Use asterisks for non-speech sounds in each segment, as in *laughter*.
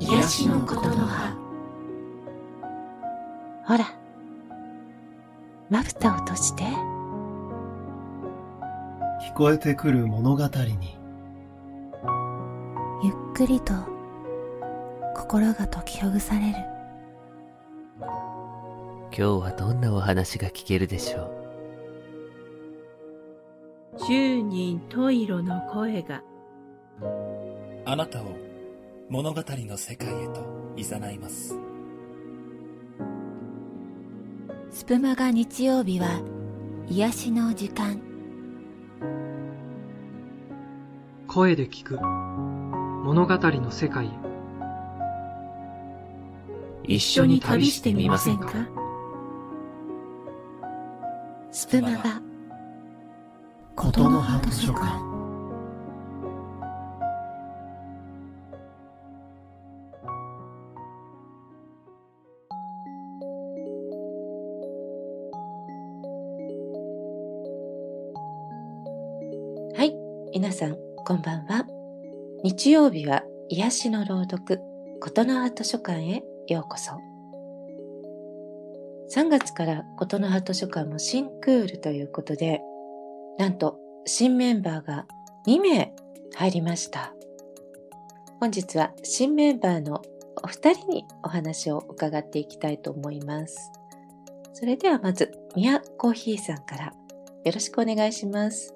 癒しのことの葉。ほら、まぶたを閉じて。聞こえてくる物語に。ゆっくりと心が解きほぐされる。今日はどんなお話が聞けるでしょう？十人十色の声が。あなたを物語の世界へと誘います。スプマが日曜日は癒しの時間。声で聞く。物語の世界へ。一緒に旅してみませんか？スプマが。ことの葉図書館皆さんこんばんは。日曜日は癒しの朗読ことの葉図書館へようこそ。3月からことの葉図書館も新クールということでなんと新メンバーが2名入りました。本日は新メンバーのお二人にお話を伺っていきたいと思います。それではまずミヤコーヒーさんからよろしくお願いします。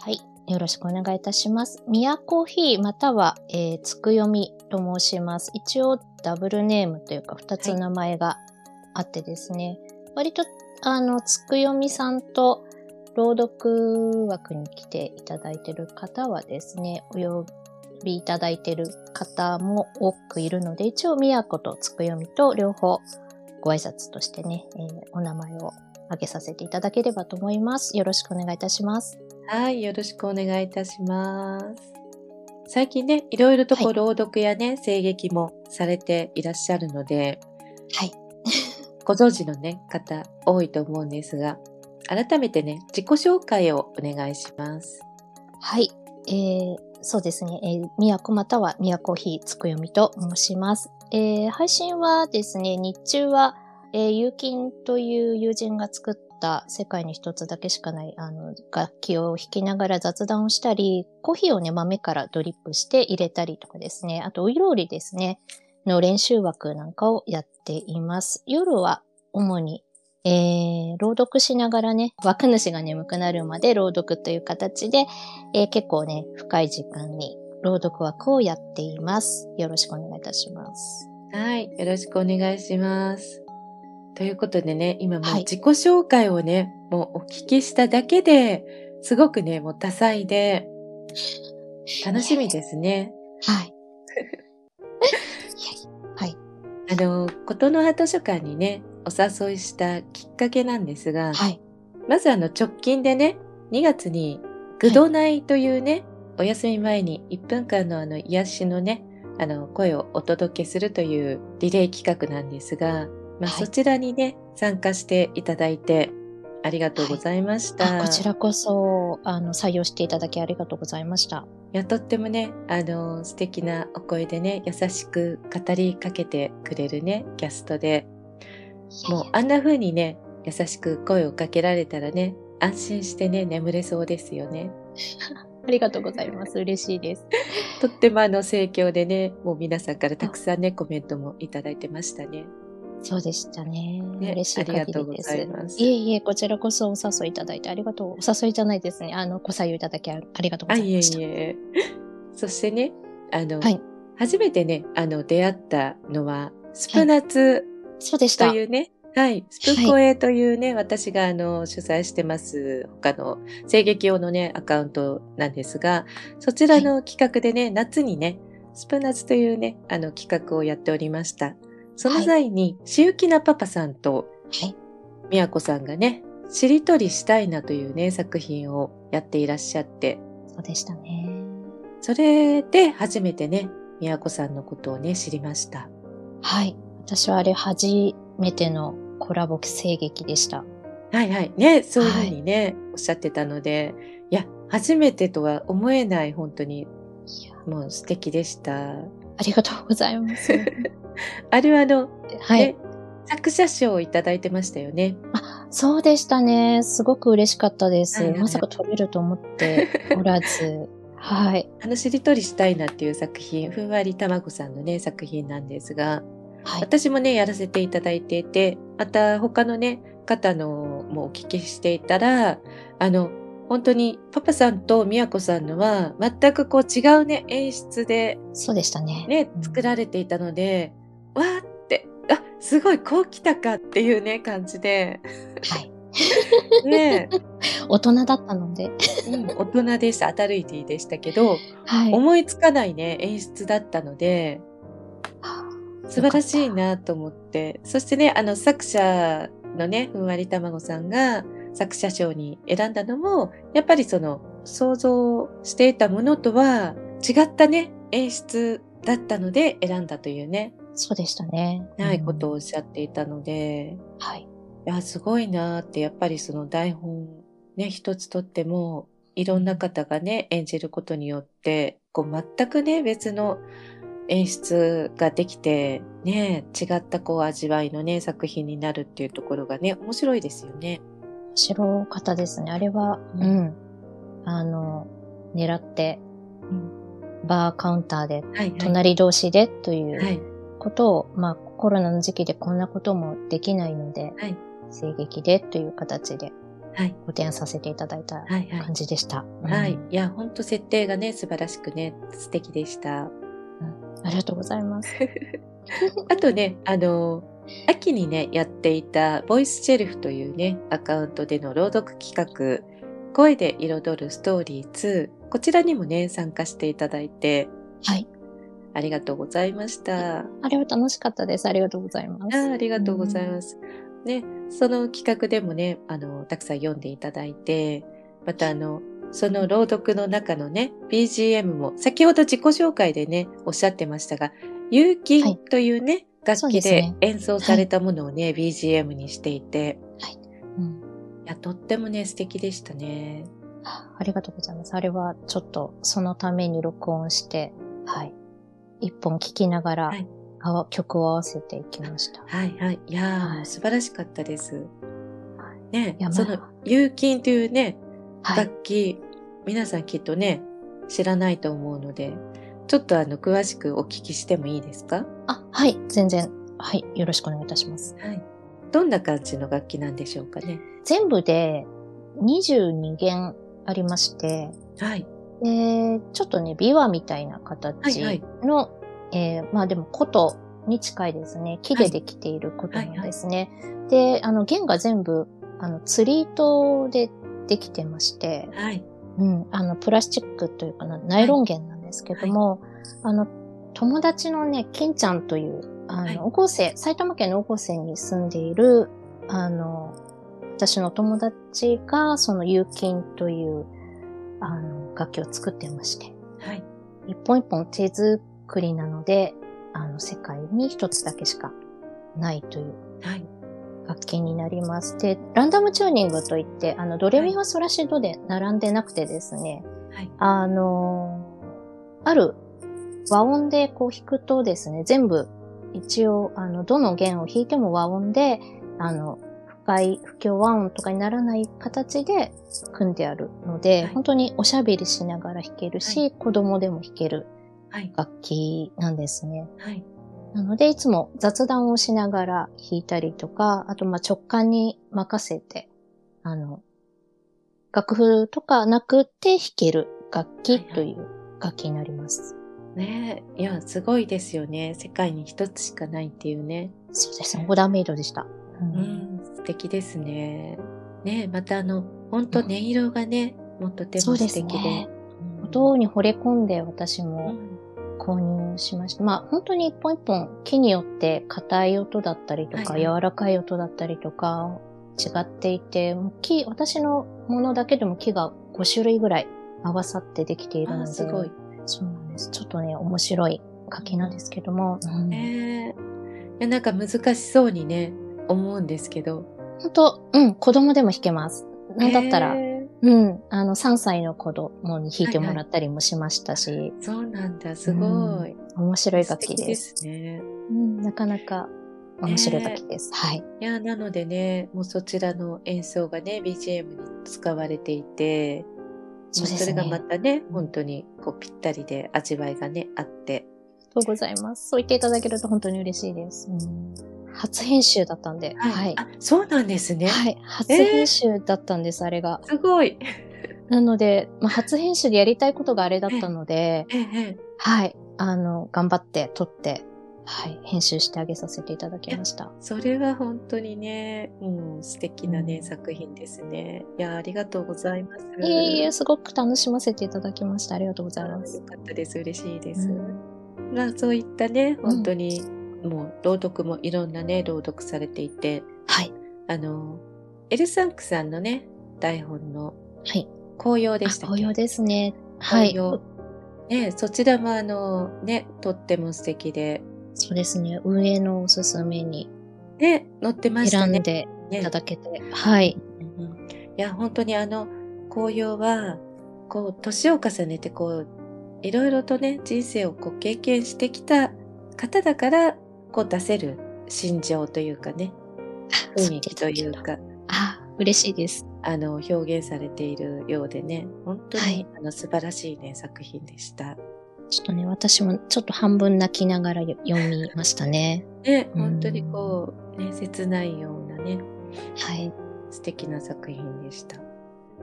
はい。よろしくお願いいたします。ミヤコーヒーまたは、えー、つくよみと申します。一応ダブルネームというか二つ名前があってですね、はい、割とあの、つくよみさんと朗読枠に来ていただいている方はですね、お呼びいただいている方も多くいるので、一応みやことつくよみと両方ご挨拶としてね、えー、お名前を挙げさせていただければと思います。よろしくお願いいたします。はい、よろしくお願いいたします。最近ね、いろいろとこう、朗読やね、声劇もされていらっしゃるので、はい。*laughs* ご存知のね、方多いと思うんですが、改めてね、自己紹介をお願いします。はい。えー、そうですね、えー、みやこまたはみやこひつくよみと申します。えー、配信はですね、日中は、えー、ゆうきんという友人が作った世界に一つだけしかないあの楽器を弾きながら雑談をしたり、コーヒーをね、豆からドリップして入れたりとかですね、あとお料理ですね、の練習枠なんかをやっています。夜は主に、えー、朗読しながらね、枠主が眠くなるまで朗読という形で、えー、結構ね、深い時間に朗読枠をやっています。よろしくお願いいたします。はい、よろしくお願いします。ということでね、今もう自己紹介をね、はい、もうお聞きしただけで、すごくね、もう多彩で、楽しみですね。はい。*laughs* はい。あの、ことの葉図書館にね、お誘いしたきっかけなんですが、はい。まずあの、直近でね、2月に、グドナイというね、はい、お休み前に1分間のあの、癒しのね、あの、声をお届けするというリレー企画なんですが、まあ、そちらにね、参加していただいて、ありがとうございました。こちらこそ、あの、採用していただきありがとうございました。いや、とってもね、あの、素敵なお声でね、優しく語りかけてくれるね、キャストで、もうあんな風にね、優しく声をかけられたらね、安心してね、眠れそうですよね。*laughs* ありがとうございます。嬉しいです。*laughs* とってもあの盛況でね、もう皆さんからたくさんね、コメントもいただいてましたね。そうでしたね。ね嬉しい限りです。ありがとうございますいえいえ、こちらこそお誘いいただいてありがとう。お誘いじゃないですね。あの、ご採用いただきありがとうございました。いえ。*laughs* そしてね、あの、はい初めてね、あの、出会ったのは、スプナツそうでした。というね、はい、スプコエというね、私があの、主催してます、他の声劇用のね、アカウントなんですが、そちらの企画でね、夏にね、スプナツというね、あの企画をやっておりました。その際に、しゆきなパパさんと、はい。みやこさんがね、しりとりしたいなというね、作品をやっていらっしゃって、そうでしたね。それで初めてね、みやこさんのことをね、知りました。はい。私はあれ初めてのコラボ声劇でした。はいはい。ね、そういうふうにね、おっしゃってたので、いや、初めてとは思えない、本当に、もう素敵でした。あありがとうございます。*laughs* あれはあの、はい。ね作者賞をいただいてましたよね。そうでしたね。すごく嬉しかったです。はいはいまさか取れると思っておらず。*laughs* はい。あの、しりとりしたいなっていう作品、ふんわりたまごさんのね、作品なんですが、はい。私もね、やらせていただいていて、また他のね、方のもお聞きしていたら、あの、本当にパパさんとみやこさんのは全くこう違うね、演出でそうでしたね。ね、うん作られていたので、わーって、あ、すごい、こう来たかっていうね、感じで、はい。*laughs* ね、大人だったので。うん、大人でした、アタルイティでしたけど、はい。思いつかないね、演出だったので、素晴らしいなと思って、そしてね、あの、作者のね、ふんわりたまごさんが作者賞に選んだのも、やっぱりその、想像していたものとは違ったね、演出だったので選んだというね、そうでしたね。ないことをうんおっしゃっていたので、はい。いや、すごいなーって、やっぱりその台本ね、一つとっても、いろんな方がね、演じることによって、こう全くね、別の演出ができて、ね、違ったこう味わいのね、作品になるっていうところがね、面白いですよね。面白かったですね。あれは、ううんん。あの、狙って、バーカウンターで、はい、はい。隣同士でといはうい。ことを、まあ、コロナの時期でこんなこともできないので、はい。声劇でという形ではい。ご提案させていただいたはい。はい感。じでした。はい。うんいや、ほんと設定がね、素晴らしくね、素敵でした。ありがとうございます。*laughs* あとね、あの、秋にね、やっていた、ボイスシェルフというね、アカウントでの朗読企画、声で彩るストーリー2、こちらにもね、参加していただいて、はい。ありがとうございました。あれは楽しかったです。ありがとうございます。あありがとうございます。ね、その企画でもね、あの、たくさん読んでいただいて、またあの、その朗読の中のね、BGM も、先ほど自己紹介でね、おっしゃってましたが、有機というね、楽器で演奏されたものをね、BGM にしていて、うんいや、とってもね、素敵でしたね。ありがとうございます。あれはちょっとそのために録音して、はい。一本聴きながら、はい曲を合わせていきました。はいはい。いやー、はい素晴らしかったです。ねその、有金というね、はい。楽器、皆さんきっとね、知らないと思うので、ちょっとあの、詳しくお聞きしてもいいですか？あ、はい。全然、はい。よろしくお願いいたします。はい。どんな感じの楽器なんでしょうかね？全部で22弦ありまして、はい。で、ちょっとね、琵琶みたいな形の、はいはいえーまあでも琴に近いですね。木でできていることなんですね。で、あの、弦が全部、あの、釣り糸でできてまして、はい。うん、あの、プラスチックというかな、ナイロン弦なんですけども、あの、友達のね、金ちゃんという、あの、はい大校生、埼玉県の大校生に住んでいる、あの、私の友達が、その、有金という、あの、楽器を作ってまして、はい。一本一本手作りなので、あの、世界に一つだけしかないというはい。楽器になります。で、ランダムチューニングといって、あの、ドレミファソラシドで並んでなくてですね、はい。あのーある和音でこう弾くとですね、全部一応、あの、どの弦を弾いても和音で、あの、深い不協和音とかにならない形で組んであるので、はい本当におしゃべりしながら弾けるし、は子供でも弾けるはい。楽器なんですね。はい。なので、いつも雑談をしながら弾いたりとか、あと、ま、直感に任せて、あの、楽譜とかなくて弾ける楽器という楽器になります。ねえ。いや、すごいですよね。世界に一つしかないっていうね。そうですね。オーダーメイドでした。ううんん、素敵ですね。ねえ、またあの、本当音色がね、もうとてそうですも素敵で。ね。うん音に惚れ込んで私うもん購入しました。まあ本当に一本一本木によって硬い音だったりとか、はいはい柔らかい音だったりとか違っていて、もう木、私のものだけでも木が5種類ぐらい合わさってできているのあ、で、すごい。そうなんです。ちょっとね、面白い楽器なんですけども、うんねえ。いや、なんか難しそうにね、思うんですけど。本当、うん、子供でも弾けます。なんだったら、へうん。あの、3歳の子供に弾いてもらったりもしましたし、そうなんだ、すごい。面白い楽器素敵で。ですすね。うん、なかなか面白い楽器です。はい。いや、なのでね、もうそちらの演奏がね、BGM に使われていて、そねそれがまたね、本当にこうぴったりで味わいがね、あって。ありがとうございます。そう言っていただけると本当に嬉しいです。うん初編集だったんで、はい。あ、そうなんですね。はい。初編集だったんです、あれが。すごい。なので、まあ、初編集でやりたいことがあれだったので、ええ、はい。あの、頑張って撮って、はい。編集してあげさせていただきました。それは本当にね、うん、素敵なね、うん作品ですね。いや、ありがとうございます。いえいえ、すごく楽しませていただきました。ありがとうございます。よかったです。嬉しいです。うんまあ、そういったね、本当に、もう、朗読もいろんなね、朗読されていて、はい。あの、エルサンクさんのね、台本のはい。紅葉でした紅葉ですね。はい。紅葉ね、そちらもあの、ね、とっても素敵で、そうですね。運営のおすすめにね、載ってましたね。選んでいねただけて。はい。うんうんいや、本当にあの、紅葉は、こう、年を重ねて、こう、いろいろとね、人生をこう、経験してきた方だから、こう、出せる心情というかね、雰囲気というか、あ、嬉しいです。あの、表現されているようでね、本当に、はいあの、素晴らしいね、作品でした。ちょっとね、私もちょっと半分泣きながらよ読みましたね。ね、うん本当にこう、ね、切ないようなね、はい。素敵な作品でした。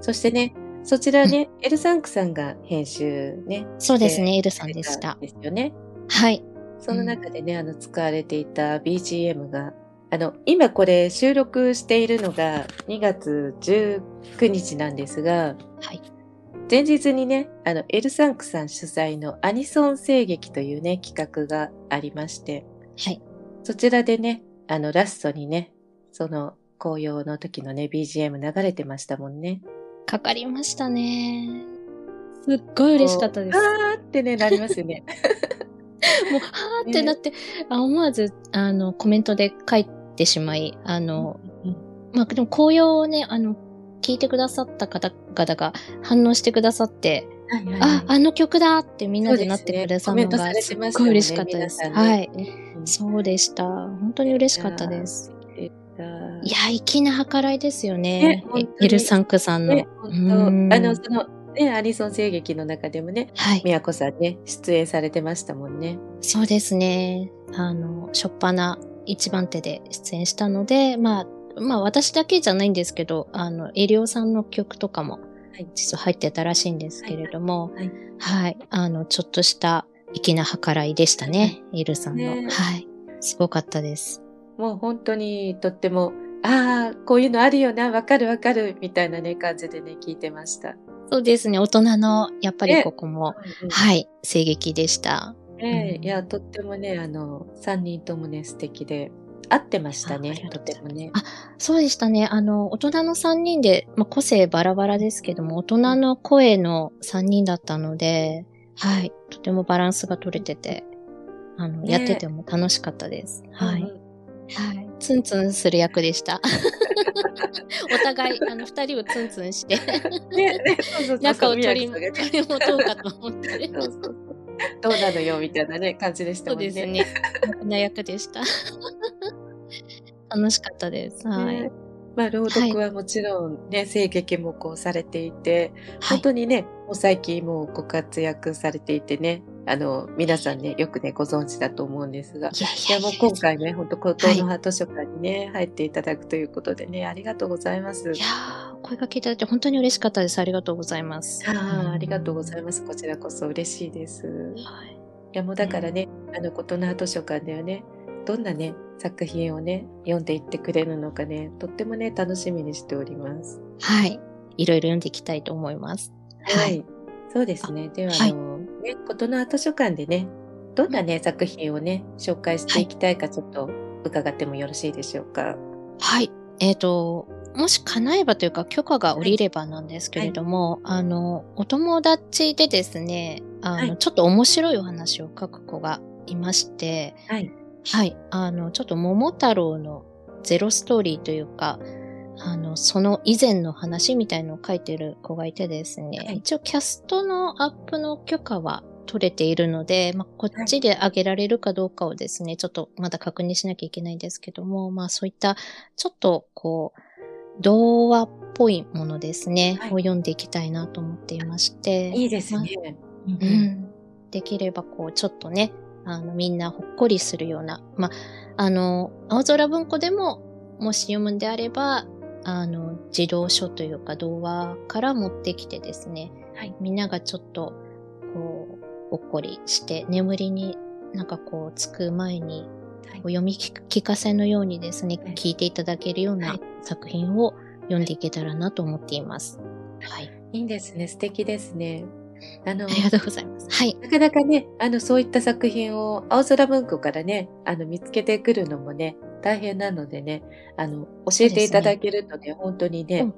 そしてね、そちらね、エルサンクさんが編集ね、そうですね、でエルさんでした。ですよね。はい。その中でね、あの、使われていた BGM が、あの、今これ収録しているのが2月19日なんですが、はい。前日にね、あの、エルサンクさん主催のアニソン声劇というね、企画がありまして、はい。そちらでね、あの、ラストにね、その、紅葉の時のね、BGM 流れてましたもんね。かかりましたね。すっごい嬉しかったです。もあーってね、なりますよね。*laughs* う、はーってなって、あ思わず、あの、コメントで書いてしまい、あの、うんまあ、でも紅葉をね、あの、聞いてくださった方々が反応してくださって、はいはいあ、あの曲だってみんなでなってくれたのそうですねコメントさがれすごい嬉しかったです。ねはい。うんそうでした。本当に嬉しかったです。いや粋な計らいですよねね。エルサンクさんの。ね、本うん当あの、その、ね、アニソン声劇の中でもね、はい。宮子さんね、出演されてましたもんね。そうですね。あの、しょっぱな一番手で出演したので、まあ、まあ私だけじゃないんですけど、あの、エリオさんの曲とかもはい実は入ってたらしいんですけれども、はいはい。あの、ちょっとした粋な計らいでしたね。エルさんの。ねはい。すごかったです。もう本当にとっても、ああ、こういうのあるよな、わかるわかる、みたいなね、感じでね、聞いてました。そうですね。大人の、やっぱりねここも、うんはい、声劇でした。うんねいや、とってもね、あの、三人ともね、素敵で、合ってましたね、とてもね。あそうでしたね。あの、大人の3人で、まあ、個性バラバラですけども、大人の声の3人だったので、はい、とてもバランスが取れてて、あの、ねやってても楽しかったです。はい。うんはい。ツンツンする役でした。*laughs* お互い、あの、二人をツンツンして、うんね、ね、中を取り、宮取り持とうかと思って。そうそうそうどうなのよ、みたいなね、感じでしたもんね。そうですね。な役でした。楽しかったです。はい。ねまあ、朗読はもちろんね、声劇もこうされていて、本当にね、もう最近もうご活躍されていてね、あの、皆さんね、よくね、ご存知だと思うんですが、いやいや、もう今回ね、本当孤島の葉図書館にね、入っていただくということでね、ありがとうございます。いやー、声かけいただいて本当に嬉しかったです。ありがとうございます。ああ、ありがとうございまます。こちらこそ嬉しいです。はい。や、もうだからね、あの、琴の葉図書館ではね、どんなね、作品をね、読んでいってくれるのかね、とってもね、楽しみにしております。はい。いろいろ読んでいきたいと思います。はい。そうですね。では、はいあの、ね、琴の葉図書館でね、どんなね、作品をね、紹介していきたいか、ちょっと伺ってもよろしいでしょうか。はい。えっ、と、もし叶えばというか許可が下りればなんですけれども、あの、お友達でですね、あの、はいちょっと面白いお話を書く子がいまして、はい。はい。あの、ちょっと桃太郎のゼロストーリーというか、あの、その以前の話みたいのを書いてる子がいてですね、はい。一応キャストのアップの許可は取れているので、まあ、こっちで上げられるかどうかをですね、ちょっとまだ確認しなきゃいけないんですけども、まあそういったちょっとこう、童話っぽいものですね、はい。を読んでいきたいなと思っていまして、いいですね。うんううんん、できればこうちょっとねあのみんなほっこりするようなまああの青空文庫でももし読むんであればあの児童書というか童話から持ってきてですね、はいみんながちょっとこうほっこりして眠りになんかこうつく前に、はい読み聞かせのようにですね、はい聞いていただけるようはない作品を読んでいけたらなと思っています。はい。いいんですね。素敵ですね。あのあ、りがとうございます。はい。なかなかね、あの、そういった作品を青空文庫からね、あの、見つけてくるのもね、大変なのでね、あの、教えていただけるとね、本当にね、うん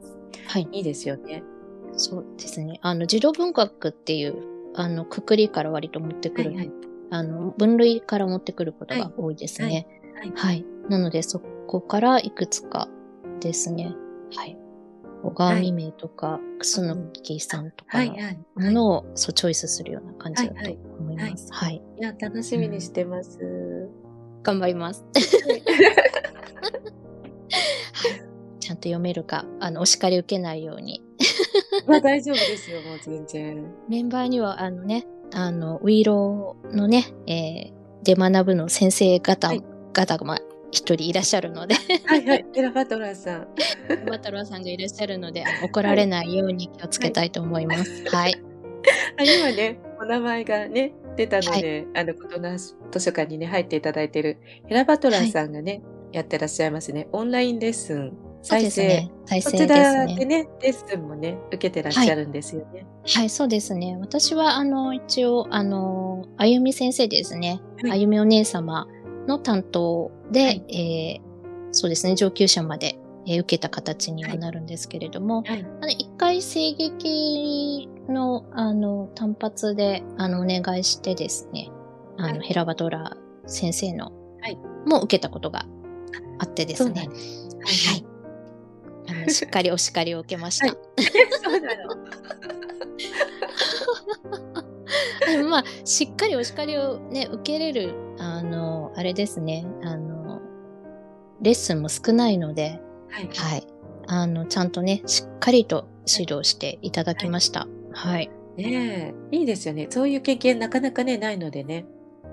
はい。いいですよね。そうですね。あの、児童文学っていう、あの、くくりから割と持ってくる、はいはいあの、分類から持ってくることが多いですね。はいはい。なので、そこからいくつかですね。はい。小川未明とか、楠木さんとかのはいはい。ものを、そう、チョイスするような感じだとはいはい思います。はい。いや、楽しみにしてます。頑張ります。ちゃんと読めるか、あの、お叱り受けないように。まあ大丈夫ですよ、もう全然。メンバーには、あのね、あの、ウィーローのね、えー、で学ぶの先生方、はい方が、まあ、一人いらっしゃるので、はいはい。テラファトラーさん。マタロウさんがいらっしゃるので、怒られないように気をつけたいと思います。はい。あ今ね、お名前がね、出たので、あの、ことの図書館にね、入っていただいてるヘラバトラーさんがね、やってらっしゃいますね。オンラインレッスン、再生。ね。再こ生でちらすね。でね、レッスンもね、受けてらっしゃるんですよね。はい、そうですね。私は、あの、一応、あの、あゆみ先生ですね。はいあゆみお姉様の担当で、はいえーそうですね、上級者まで、えー受けた形にはなるんですけれども、はい。あの、一回声劇の、あの、単発で、あの、お願いしてですね、あの、はいヘラバトラー先生の、はいも受けたことがあってですね。は。い。あの、しっかりお叱りを受けました。はい *laughs* そうなの。*laughs* まあ、しっかりお叱りをね、受けれる、あの、あれですね、あの、レッスンも少ないので、はい。はい。あの、ちゃんとね、しっかりと指導していただきました。はい。ねえ、いいですよね。そういう経験なかなかね、ないのでね、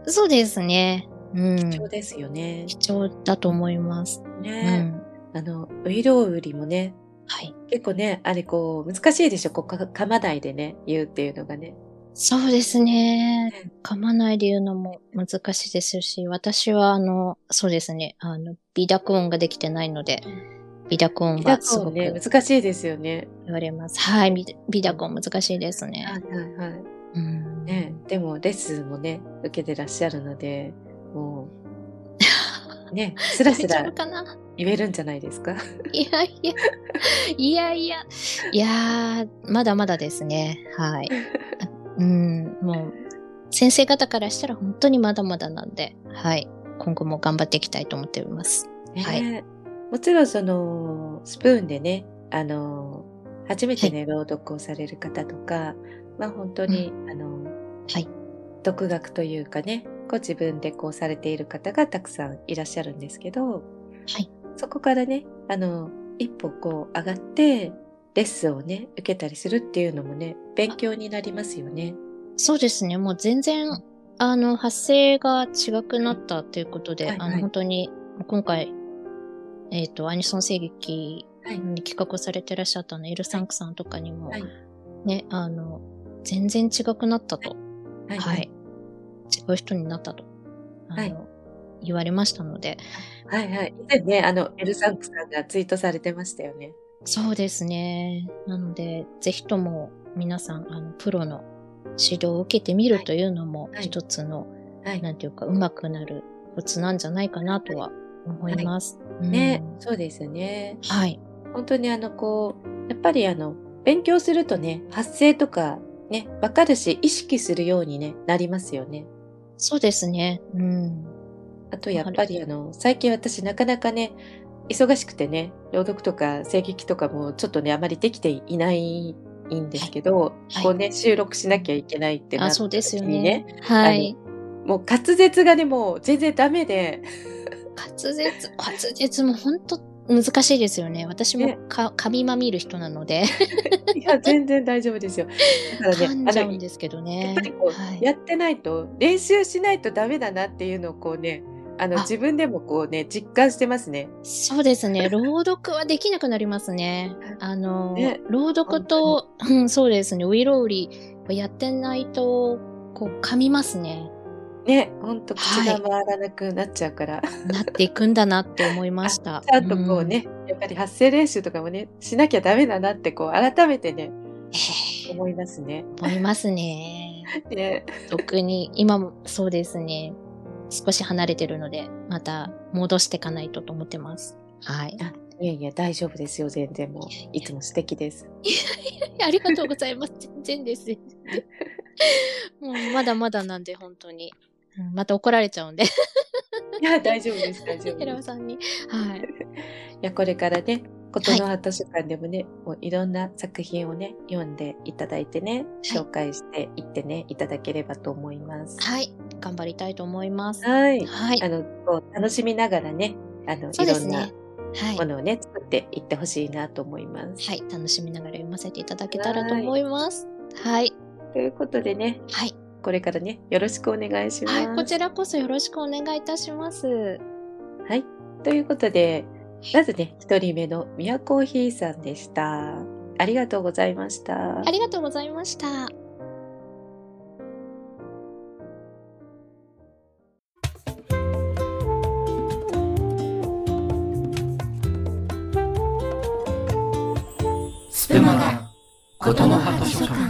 そうですね。うん。貴重ですよね。貴重だと思います。うねん。え、あの、ウイロウリもね、はい。結構ね、あれこう、難しいでしょ、こうか噛まないでね、言うっていうのがね。そうですねね。噛まないで言うのも難しいですし、私はあの、そうですね、あの、微濁音ができてないので、微濁音微はすごくね、難しいですよね。言われます。はい、微微濁音難しいですね。はいはいはい。うん。ねえ、でもレッスンもね、受けてらっしゃるので、もう、*laughs* ね、スラス大丈ラ夫かな？言えるんじゃないですか？いやいや、いやいや、いやー、まだまだですね。はい。*laughs* うん、もう、先生方からしたら本当にまだまだなんで、はい。今後も頑張っていきたいと思っております。ねはいもちろんその、スプーンでね、あの、初めてね、朗読をされる方とか、まあ本当に、あの、はい。独学というかね、ご自分でこうされている方がたくさんいらっしゃるんですけど、はい。そこからね、あの、一歩こう上がって、レッスンをね、受けたりするっていうのもね、勉強になりますよね。そうですね。もう全然、あの、発声が違くなったということで、はいはいあの、本当に、今回、えっ、と、アニソン声劇はい。に企画されてらっしゃったの、エルサンクさんとかにも、はい。ね、あの、全然違くなったと。はい。はい。違う人になったと。あの、はい言われましたので。はい。はい。以前ね、あの、エルサンクさんがツイートされてましたよね。そうですね。なので、ぜひとも皆さん、あの、プロの指導を受けてみるというのも、はい一つの、はい。なんていうか、上手くなるコツなんじゃないかなとは思います。ね、うんそうですよね。はい。本当にあの、こう、やっぱりあの、勉強するとね、発声とかね、わかるし、意識するようにね、なりますよね。そうですね。うん。あと、やっぱりあの、最近私なかなかね、忙しくてね、朗読とか声劇とかもちょっとね、あまりできていないんですけど、はいこうね、収録しなきゃいけないってなあ、ったそうですよ時にね。はい。もう滑舌がね、もう全然ダメで、滑舌、滑舌も本当難しいですよね。私もねか噛みまみる人なので、いや、全然大丈夫ですよ。だから噛んね、あの、じゃうんですけどやねっぱりこう、。はいやってないと、練習しないとダメだなっていうのをこうね、あの、あ自分でもこうね、実感してますね。そうですね。朗読はできなくなりますね。*laughs* あの、ね朗読と、うん、そうですね。ウイロウリやってないと、こう、噛みますね。ね、ほんと口はいが回らなくなっちゃうから。*laughs* なっていくんだなって思いました。*laughs* ちゃんとこうね、やっぱり発声練習とかもね、しなきゃダメだなってこう、改めてね、思いますね。ー思いますね。ね、特に、今もそうですね。少し離れてるので、また戻していかないとと思ってます。はい。あいやいや、大丈夫ですよ、全然もう。いつも素敵です。ありがとうございます。*laughs* 全然です。*laughs* もうまだまだなんで、本当に。うんまた怒られちゃうんで、いや、大丈夫です、大丈夫寺尾です。*laughs* さんに。はい。いや、これからね、ことの葉図書館でもね、もういろんな作品をね、読んでいただいてね、はい紹介していってね、いただければと思います。はい。頑張りたいと思います。はい。はいあ。の、こう楽しみながらね、あの、いろんな。ものをね、作っていってほしいなと思います。はい。楽しみながら読ませていただけたらと思います。はい。ということでね、はい。これからね、よろしくお願いします。はい。こちらこそよろしくお願いいたします。はい。ということで、まずね、一人目のミヤコーヒーさんでした。ありがとうございました。ありがとうございました。スプマガことの葉図書館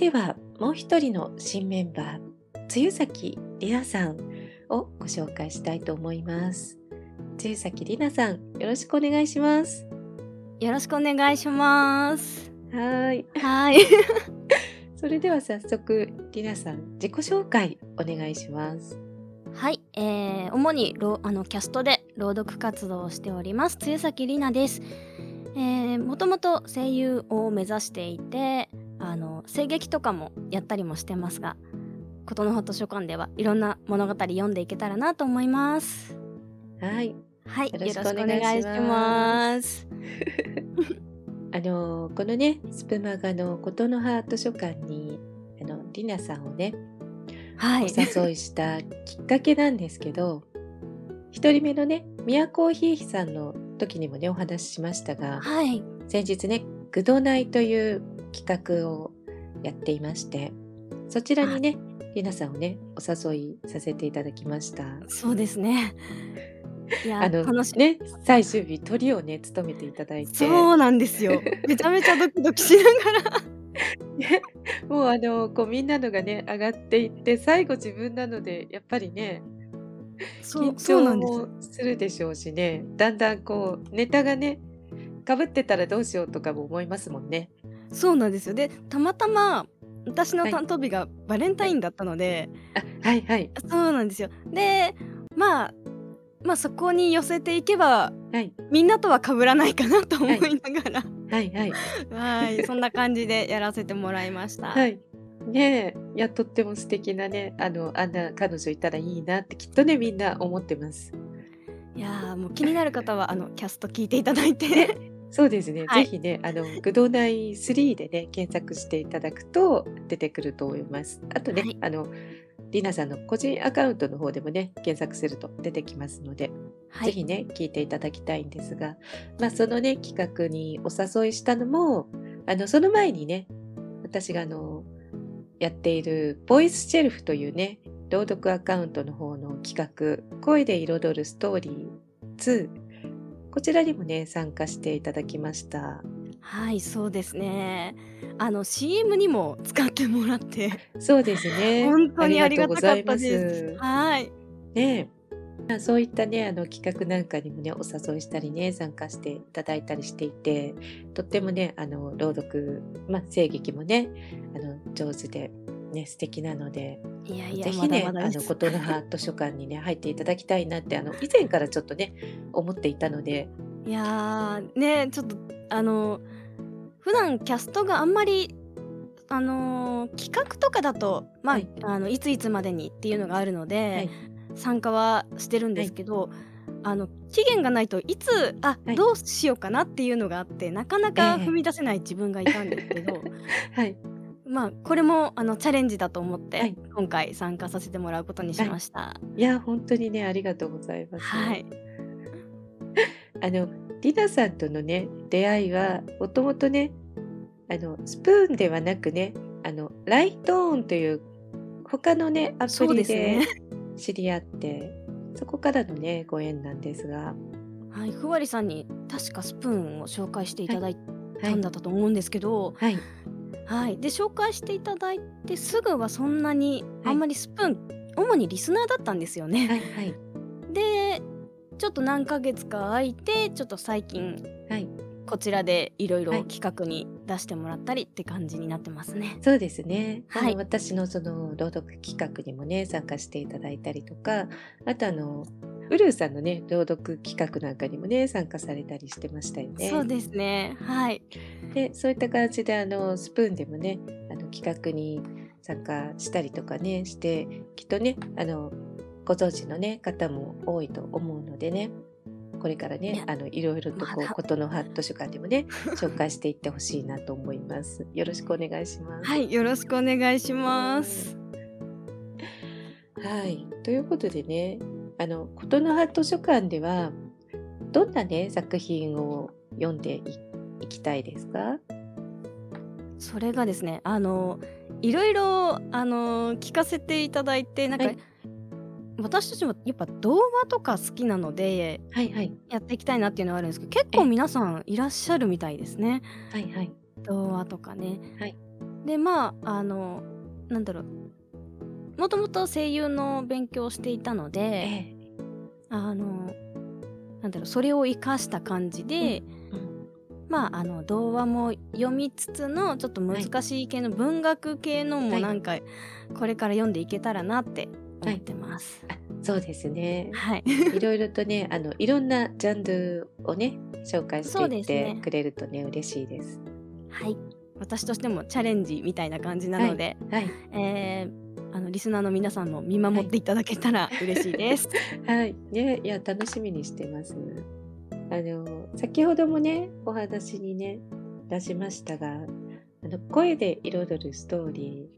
では、もう一人の新メンバー、露崎里奈さんをご紹介したいと思います。露崎里奈さん、よろしくお願いします。よろしくお願いします。はーい。はい。*laughs* それでは早速、里奈さん、自己紹介お願いします。はい、えー、主にろあのキャストで朗読活動をしております露崎里奈です。えー、もともと声優を目指していてあの声劇とかもやったりもしてますが琴の葉図書館ではいろんな物語読んでいけたらなと思います。はい。はい、よろしくおお願いし願ます。*laughs* あのこのね、スプマガのことの葉図書館に、あの、りなさんをね、はいお、誘いしたきっかけなんですけど、一人目のね、宮コーヒーさんの時にもね、お話ししましたが、はい、先日ね、グドナイという企画をやっていまして、そちらにね、りなさんをね、お誘いさせていただきました。そうですね。*laughs* いやあの楽しね、最終日、鳥をね、務めていただいて、そうなんですよ。めちゃめちゃドキドキしながら。*laughs* ねもうあのこうみんなのがね上がっていって最後自分なのでやっぱりね緊張。もするでしょうしねだんだんこうネタがねかぶってたらどうしようとかも思いますもんね。そうなんですよ。で、たまたま私のはい担当日がバレンタインだったので、あはいはいそうなんですよ。で、まあ、まあそこに寄せていけば、はいみんなとは被らないかなと思いながら、はいはいはい、そんな感じでやらせてもらいました。はい。ねえいやとっても素敵なねあのあんな彼女いたらいいなってきっとねみんな思ってます。いやーもう気になる方はあのキャスト聞いていただいて、そうですね、はい。ぜひね、あの、グドナイ3でね、検索していただくと出てくると思います。あとね、はい。あの、りなさんの個人アカウントの方でもね、検索すると出てきますので、はい、ぜひね、聞いていただきたいんですが、まあ、そのね、企画にお誘いしたのも、あの、その前にね、私があの、やっている、ボイスシェルフというね、朗読アカウントの方の企画、声で彩るストーリー2、こちらにもね、参加していただきました。はい、そうですね。あの CM にも使ってもらって、そうですね。*laughs* 本当にありがたかったありがとうございです。ますはい、ねまあそういったねあの企画なんかにもねお誘いしたりね参加していただいたりしていてとってもねあの朗読、まあ、声劇もねあの上手で、ね、素敵なので。いやいやぜひねまだまだです。あの琴の葉図書館にね入っていただきたいなってあの以前からちょっとね思っていたので。いやーねちょっとあの普段キャストがあんまりあのー企画とかだとまあ、はい。あのいついつまでにっていうのがあるので、はい。参加はしてるんですけど、あの期限がないといつあ、はい。どうしようかなっていうのがあってなかなかええ。踏み出せない自分がいたんですけど、*laughs* はいまあこれもあのチャレンジだと思って、はい。今回参加させてもらうことにしました。い。や本当にねありがとうございます。はい、*laughs* あのリナさんとのね出会いはもともとねあのスプーンではなくねあのライトオンという他のねアプリで。知り合ってそこからのねご縁なんですが、はい、ふわりさんに確かスプーンを紹介していただいはい。たんだったと思うんですけど、はいはい、で紹介していただいてすぐはそんなにはい。あんまりスプーン、主にリスナーだったんですよね。はいはい。*laughs* でちょっと何ヶ月か空いてちょっと最近はい。こちらでいろいろはい。企画に出してもらったりって感じになってますね。そうですね、はい。私のその朗読企画にもね参加していただいたりとかあとあのウルーさんのね朗読企画なんかにもね参加されたりしてましたよね。そうですね。はい。でそういった感じであのスプーンでもねあの企画に参加したりとかねしてきっとねあのご存知の、ね、方も多いと思うのでねこれからねあのいろいろとこうまだ琴の葉図書館でもね *laughs* 紹介していってほしいなと思います。よろしくお願いします。はい、よろしくお願いします。はい、ということでねあの琴の葉図書館ではどんなね作品を読んでいいきたいですか？それがですね、あのいろいろあの聞かせていただいてなんか、はい。私たちもやっぱ童話とか好きなのではいはい。やっていきたいなっていうのはあるんですけど結構皆さんいらっしゃるみたいですね。はいはい。童話とかね。はい。でまああのなんだろうもともと声優の勉強をしていたので、えあのなんだろうそれを生かした感じで、うんまああの童話も読みつつのちょっと難しい系の文学系のもはい。なんかこれから読んでいけたらなって思ってます。あそうですね。はい、*laughs* いろいろとね、あのいろんなジャンルをね、紹介していってくれるとね、嬉しいです。はい、私としてもチャレンジみたいな感じなので、はい、えーあのリスナーの皆さんも見守っていただけたら嬉しいです。*laughs* はい、ね、いや楽しみにしてます。あの先ほどもね、お話にね出しましたが、あの声で彩るストーリ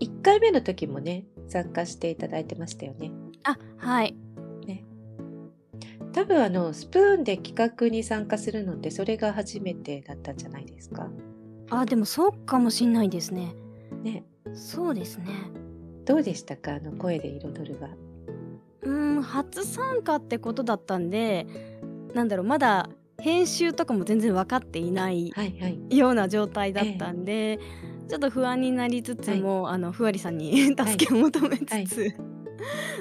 ー、1回目の時もね、参加していただいてましたよね。あはい多分あのスプーンで企画に参加するのってそれが初めてだったんじゃないですか。あでもそうかもしんないですね。ね、そうですね。どうでしたか？あの声で彩るは。うーん初参加ってことだったんでなんだろうまだ編集とかも全然分かっていないはいはい。ような状態だったんで、ちょっと不安になりつつも、あのふわりさんに *laughs* 助けを求めつつ、はい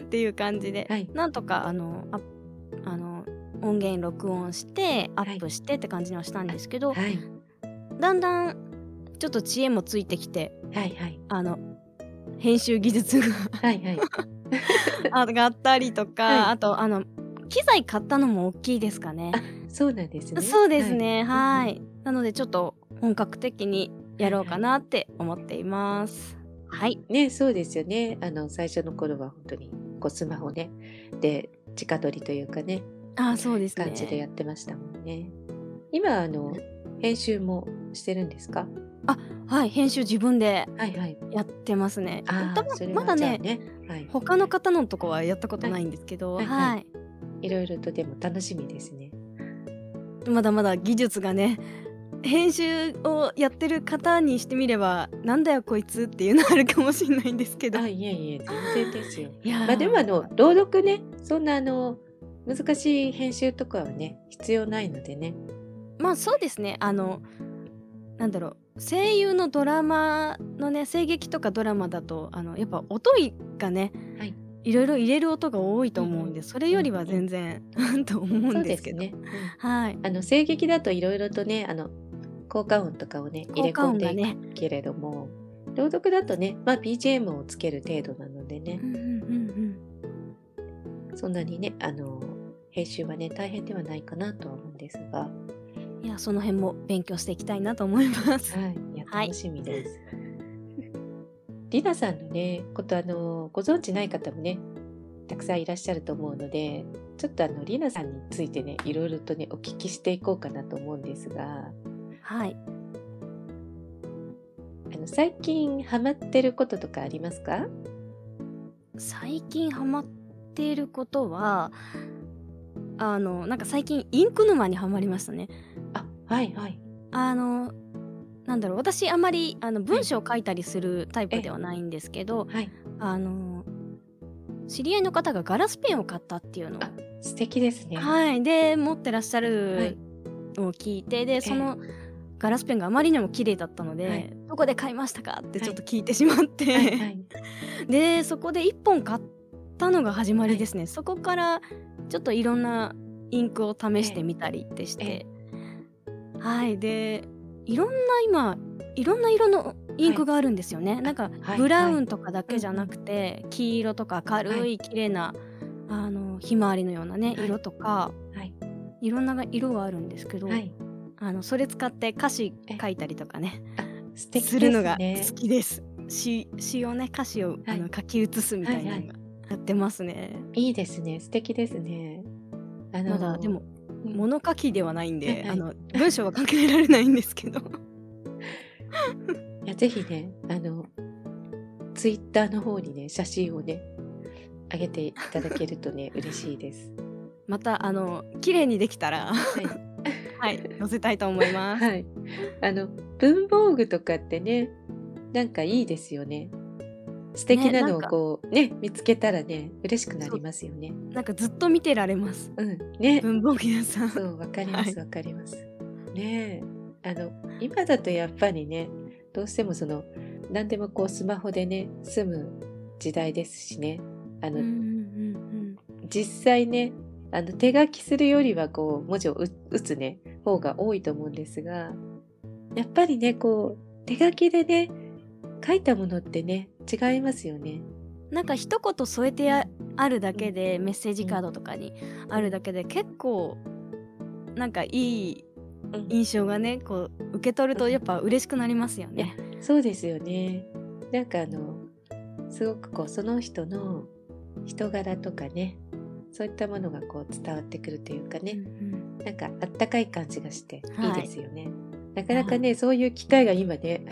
っていう感じで、はいなんとかあのああの音源録音してアップしてって感じにはしたんですけど、はいだんだんちょっと知恵もついてきてはいはいあの編集技術がはいはい。*laughs* 上がったりとか、はいあとあの機材買ったのも大きいですかね。そうなんですね。そうですねはい、なのでちょっと本格的にやろうかなって思っています。はい、ね、そうですよね。あの最初の頃は本当にこうスマホねで直撮りというかねあそうですね。感じでやってましたもんね。今あの編集もしてるんですか？はい編集自分ではいはい。やってますね。あ多分あそれまだねね。はい。他の方のとこはやったことないんですけど、はいはい、はいいろいろとでも楽しみですね。まだまだ技術がね編集をやってる方にしてみればなんだよこいつっていうのあるかもしれないんですけど。あいえいえ全然ですよ。*laughs* いやーまあでもあの朗読ねそんなあの難しい編集とかはね必要ないのでね。まあそうですねあのなんだろう声優のドラマのね声劇とかドラマだとあのやっぱ音がね、はいいろいろ入れる音が多いと思うんで、うんそれよりは全然、と思そううんでけど。ね。うんはい。あの声劇だといろいろとねあの効果音とかをね入れ込んでい。くけれども、朗読だとね、まあ、BGM をつける程度なのでねう、んうんうんそんなにねあの編集はね大変ではないかなとは思うんですが、うん。いや、その辺も勉強していきたいなと思います。はい、いやはい楽しみです。りなさんのねことあのご存知ない方もねたくさんいらっしゃると思うのでちょっとあのりなさんについてねいろいろとねお聞きしていこうかなと思うんですがはい。あの最近ハマってることとかありますか？最近ハマっていることは、あの、なんか最近インク沼にハマりましたね。あはいはい。あの、なんだろう、私あまりあの文章を書いたりするタイプではないんですけど、はい。あの、知り合いの方がガラスペンを買ったっていうのをあ素敵ですね。はい、で持ってらっしゃはい。るのを聞いて、でそのガラスペンがあまりにも綺麗だったので、はい。どこで買いましたかってちょっと聞いてしまって、はいはい。*laughs* でそこで1本買ったのが始まりですね、そこからちょっといろんなインクを試してみたりってして、はい。でいろんな今いろんな色のインクがあるんですよね、なんかはいブラウンとかだけじゃなくて、黄色とか軽い綺麗な、あのひまわりのようなねはい。色とか、はい。いろんな色はあるんですけど、はい。あのそれ使って歌詞書いたりとかね素敵ですするのがね好きです。詩詩をね歌詞を、あの書き写すみたいなのがやってますね。いいですね。素敵ですね。あのまだでもうん物書きではないんで、はいはいあの文章は書けられないんですけど。いやぜひねあのツイッターの方にね写真をね上げていただけるとね *laughs* 嬉しいです。またあの綺麗にできたらはい *laughs* はい載せたいと思います。はい、あの文房具とかってねなんかいいですよね。素敵なのをこうね見つけたらね嬉しくなりますよね。なんかずっと見てられます。うんね文房具屋さん。そうわかりまはいすわかります。ねえあの今だとやっぱりねどうしてもその何でもこうスマホでね済む時代ですしねあの、うんうんうん実際ねあの手書きするよりはこう文字を打打つね方が多いと思うんですがやっぱりねこう手書きでね書いたものってね違いますよね。うんなんか一言添えてああるだけでメッセージカードとかにあるだけで結構なんかいいうん印象がねこう受け取るとやっぱ嬉しくなりますよね。そうですよね。なんかあのすごくこうその人の人柄とかねそういったものがこう伝わってくるというかね、うんなんかあったかい感じがしていいはいですよね。なかなかね、そういう機会が今ね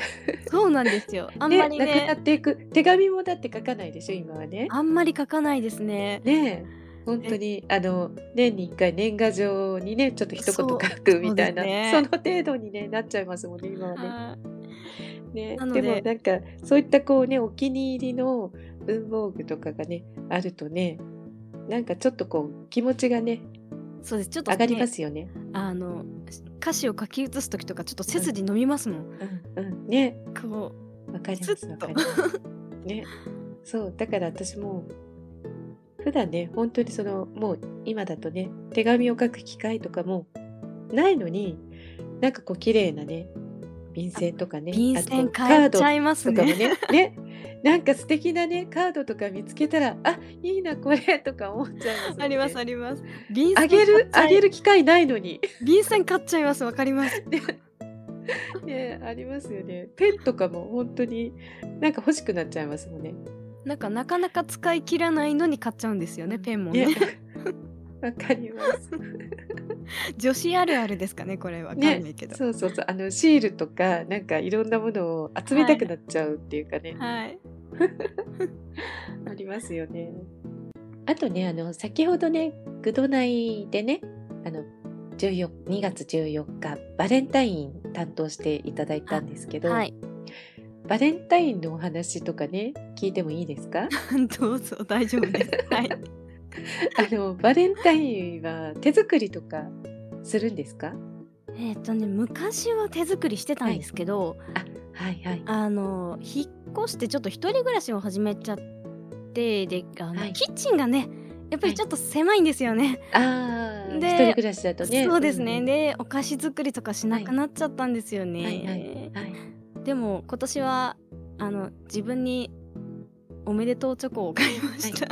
そうなんですよ。*laughs* あんまりねなくなねっていく手紙もだって書かないでしょ今はね。あんまり書かないですね。ねえ本当にあの年に1回年賀状にねちょっと一言書くみたいなそその程度に、ね、なっちゃいますもんね今はね。はいねでもなんかそういったこうねお気に入りの文房具とかがねあるとねなんかちょっとこう気持ちがねそうです。ちょっと、ね、上がりますよね。あの歌詞を書き写す時とかちょっと背筋伸びますもん。うんうん、ね。こわかりますわかります。ね。そうだから私も普段ね本当にそのもう今だとね手紙を書く機会とかもないのになんかこう綺麗なね便箋とかねう便箋カード買っちゃいますね。ね。ね。なんか素敵なねカードとか見つけたらあいいなこれとか思っちゃいますね、ありますあります。便あげる？あげるる機会ないのに。便箋買っちゃいますわかります。*laughs* ね。ありますよね。ペンとかも本当になんか欲しくなっちゃいますもんね。なんかなかなか使い切らないのに買っちゃうんですよね、ペンもね。ねわかります *laughs* 女子あるあるですかねこれわかんないけど。そうそうそうあのシールとかなんかいろんなものを集めたくなっちゃうっていうかね、はい。*laughs* ありますよねあとねあの先ほどねグドナイでねあの14 2月14日バレンタイン担当していただいたんですけど、はい。バレンタインのお話とかね聞いてもいいですか？*laughs* どうぞ大丈夫です。はい。あのバレンタインは手作りとかするんですか？えっとね昔は手作りしてたんですけど、はいはいあの引っ越してちょっと一人暮らしを始めちゃってであの、はいキッチンがねやっぱりちょっと狭いんですよね。ああ、で一人暮らしだとね。そうですね、んでお菓子作りとかしなくなっちゃったんですよね。はいはいはい。でも今年はあの自分におめでとうチョコを買いました。い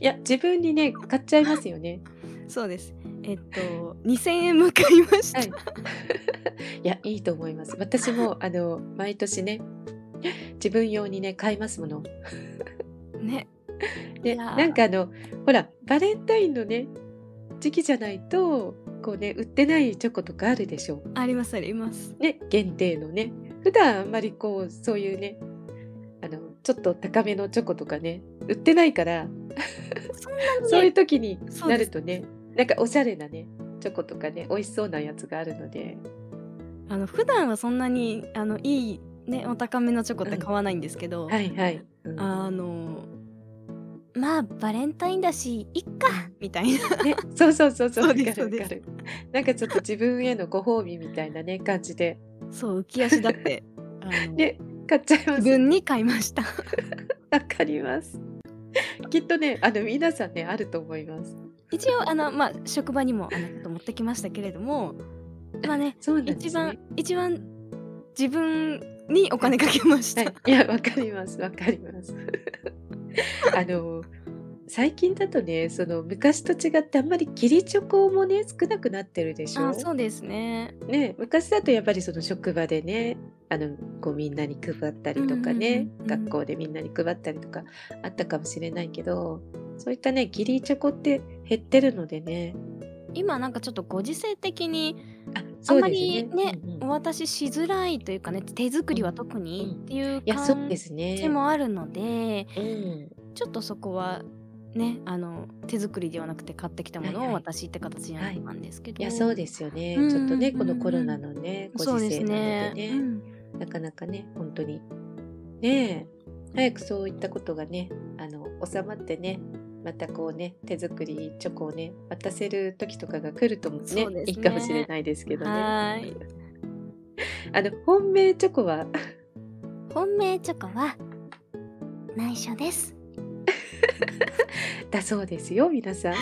や、自分にね、買っちゃいますよね。そうです。えっと2000円も買いました。はい。*laughs* いや、いいと思います。私も、あの、毎年ね、自分用にね、買いますもの。ね。で、なんかあの、ほら、バレンタインのね、時期じゃないと、こうね、売ってないチョコとかあるでしょありますあります。ね、限定のね。普段あんまりこう、そういうね、ちょっと高めのチョコとかね、売ってないから、そういう時になるとね、なんかおしゃれなね、チョコとかね、美味しそうなやつがあるので、あの普段はそんなにあのいいねお高めのチョコって買わないんですけど、はいはい。うん。あのまあバレンタインだしいっかみたいな。ね、そうそうそうそう、わかるわかる。なんかちょっと自分へのご褒美みたいなね、感じで、そう浮き足だってね、買っちゃいます。自分に買いました。*laughs* わかります。きっとね、あの皆さんね、あると思います。一応あのまあ職場にもあの持ってきましたけれどもまあね *laughs* そうなんです一番ね。一番自分にお金かけました。はい、いや、わかります、わかります。*laughs* あの、最近だとね、その昔と違ってあんまり義理チョコもね、少なくなってるでしょ？あそうですね。ね、昔だとやっぱりその職場でねあのこうみんなに配ったりとかね、うんうんうんうん学校でみんなに配ったりとかあったかもしれないけどそういったね義理チョコって減ってるのでね。今なんかちょっとご時世的にああんまりねうんうんお渡ししづらいというかね手作りは特にうん。っていういやそう感ですね。じもあるのでうん。ちょっとそこはねあの手作りではなくて買ってきたものはいはい。を私って形になったんですけど、い。やそうですよね、うんうんうんうん。ちょっとねこのコロナのねご時世なのね。でね。うんなかなかね本当に。ねえ。早くそういったことがねあの収まってねまたこうね手作りチョコをね渡せる時とかが来るともねね。いいかもしれないですけどね。はーい。*laughs* あの本命チョコは？本命チョコは内緒です。*laughs* だそうですよ皆さん。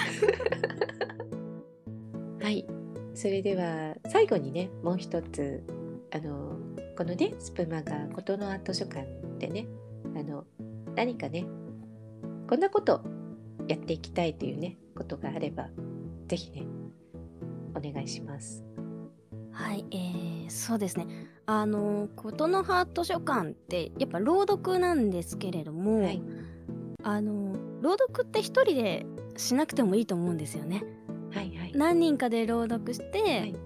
はい。それでは最後にねもう一つあのこのねスプマガ琴の葉図書館でねあの何かねこんなことやっていきたいというねことがあればぜひねお願いします。はい、えー、そうですね。あの琴の葉図書館ってやっぱ朗読なんですけれども、はい。あの朗読って一人でしなくてもいいと思うんですよね。はいはい。何人かで朗読して、はい。っ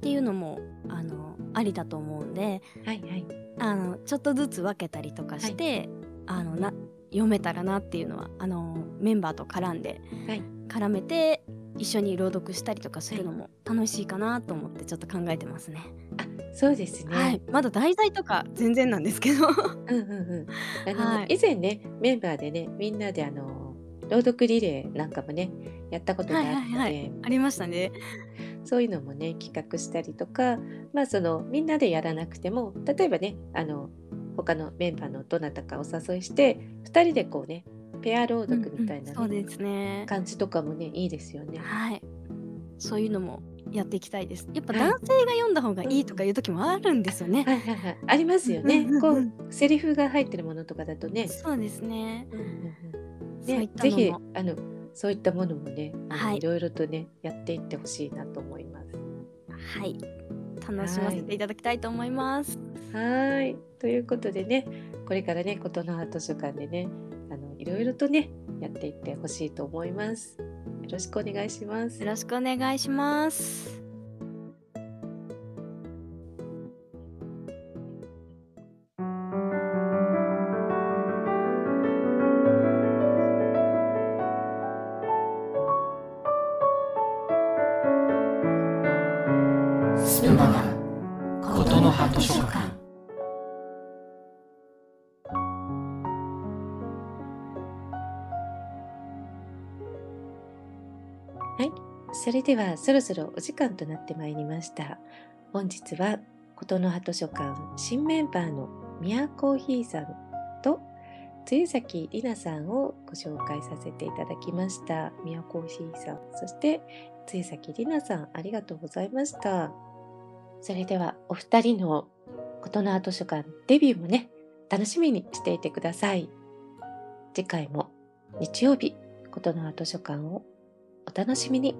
ていうのもあのありだと思うんではいはい。あのちょっとずつ分けたりとかして、あのな読めたらなっていうのはあのメンバーと絡んで、はい。絡めて一緒に朗読したりとかするのも楽しいかなと思ってちょっと考えてますね。あそうですね、はい、まだ題材とか全然なんですけど。うんうんうん。あの、はい。以前ね、メンバーでね、みんなであの、朗読リレーなんかもね、やったことがあったので、はいはい。ありましたね。そういうのもね、企画したりとか、まあその、みんなでやらなくても、例えばね、あの、他のメンバーのどなたかお誘いして、2人でこうね、ペア朗読みたいな、ねそうですね。感じとかもね、いいですよね。はい。そういうのもやっていきたいです。やっぱはい男性が読んだ方がいいとかいう時もあるんですよね。はいはいはい。ありますよねうんうんう。んこう、セリフが入ってるものとかだとね、そうですね。うんうんうんそういねぜひあのそういったものもね、はいいろいろとねやっていってほしいなと思います。はい。楽しませていただきたいと思います。はーい。ということでね、これからね、琴の葉図書館でね、あのいろいろとねやっていってほしいと思います。よろしくお願いしますよ。ろしくお願いします。スプマガ琴の葉図書館はいそれではそろそろお時間となってまいりました。本日は琴の葉図書館新メンバーのミヤコーヒーさんと露崎里奈さんをご紹介させていただきました。宮コーヒーさん、そして露崎里奈さん、ありがとうございました。それではお二人のことの図書館デビューもね、楽しみにしていてください。次回も日曜日、ことの図書館をお楽しみに。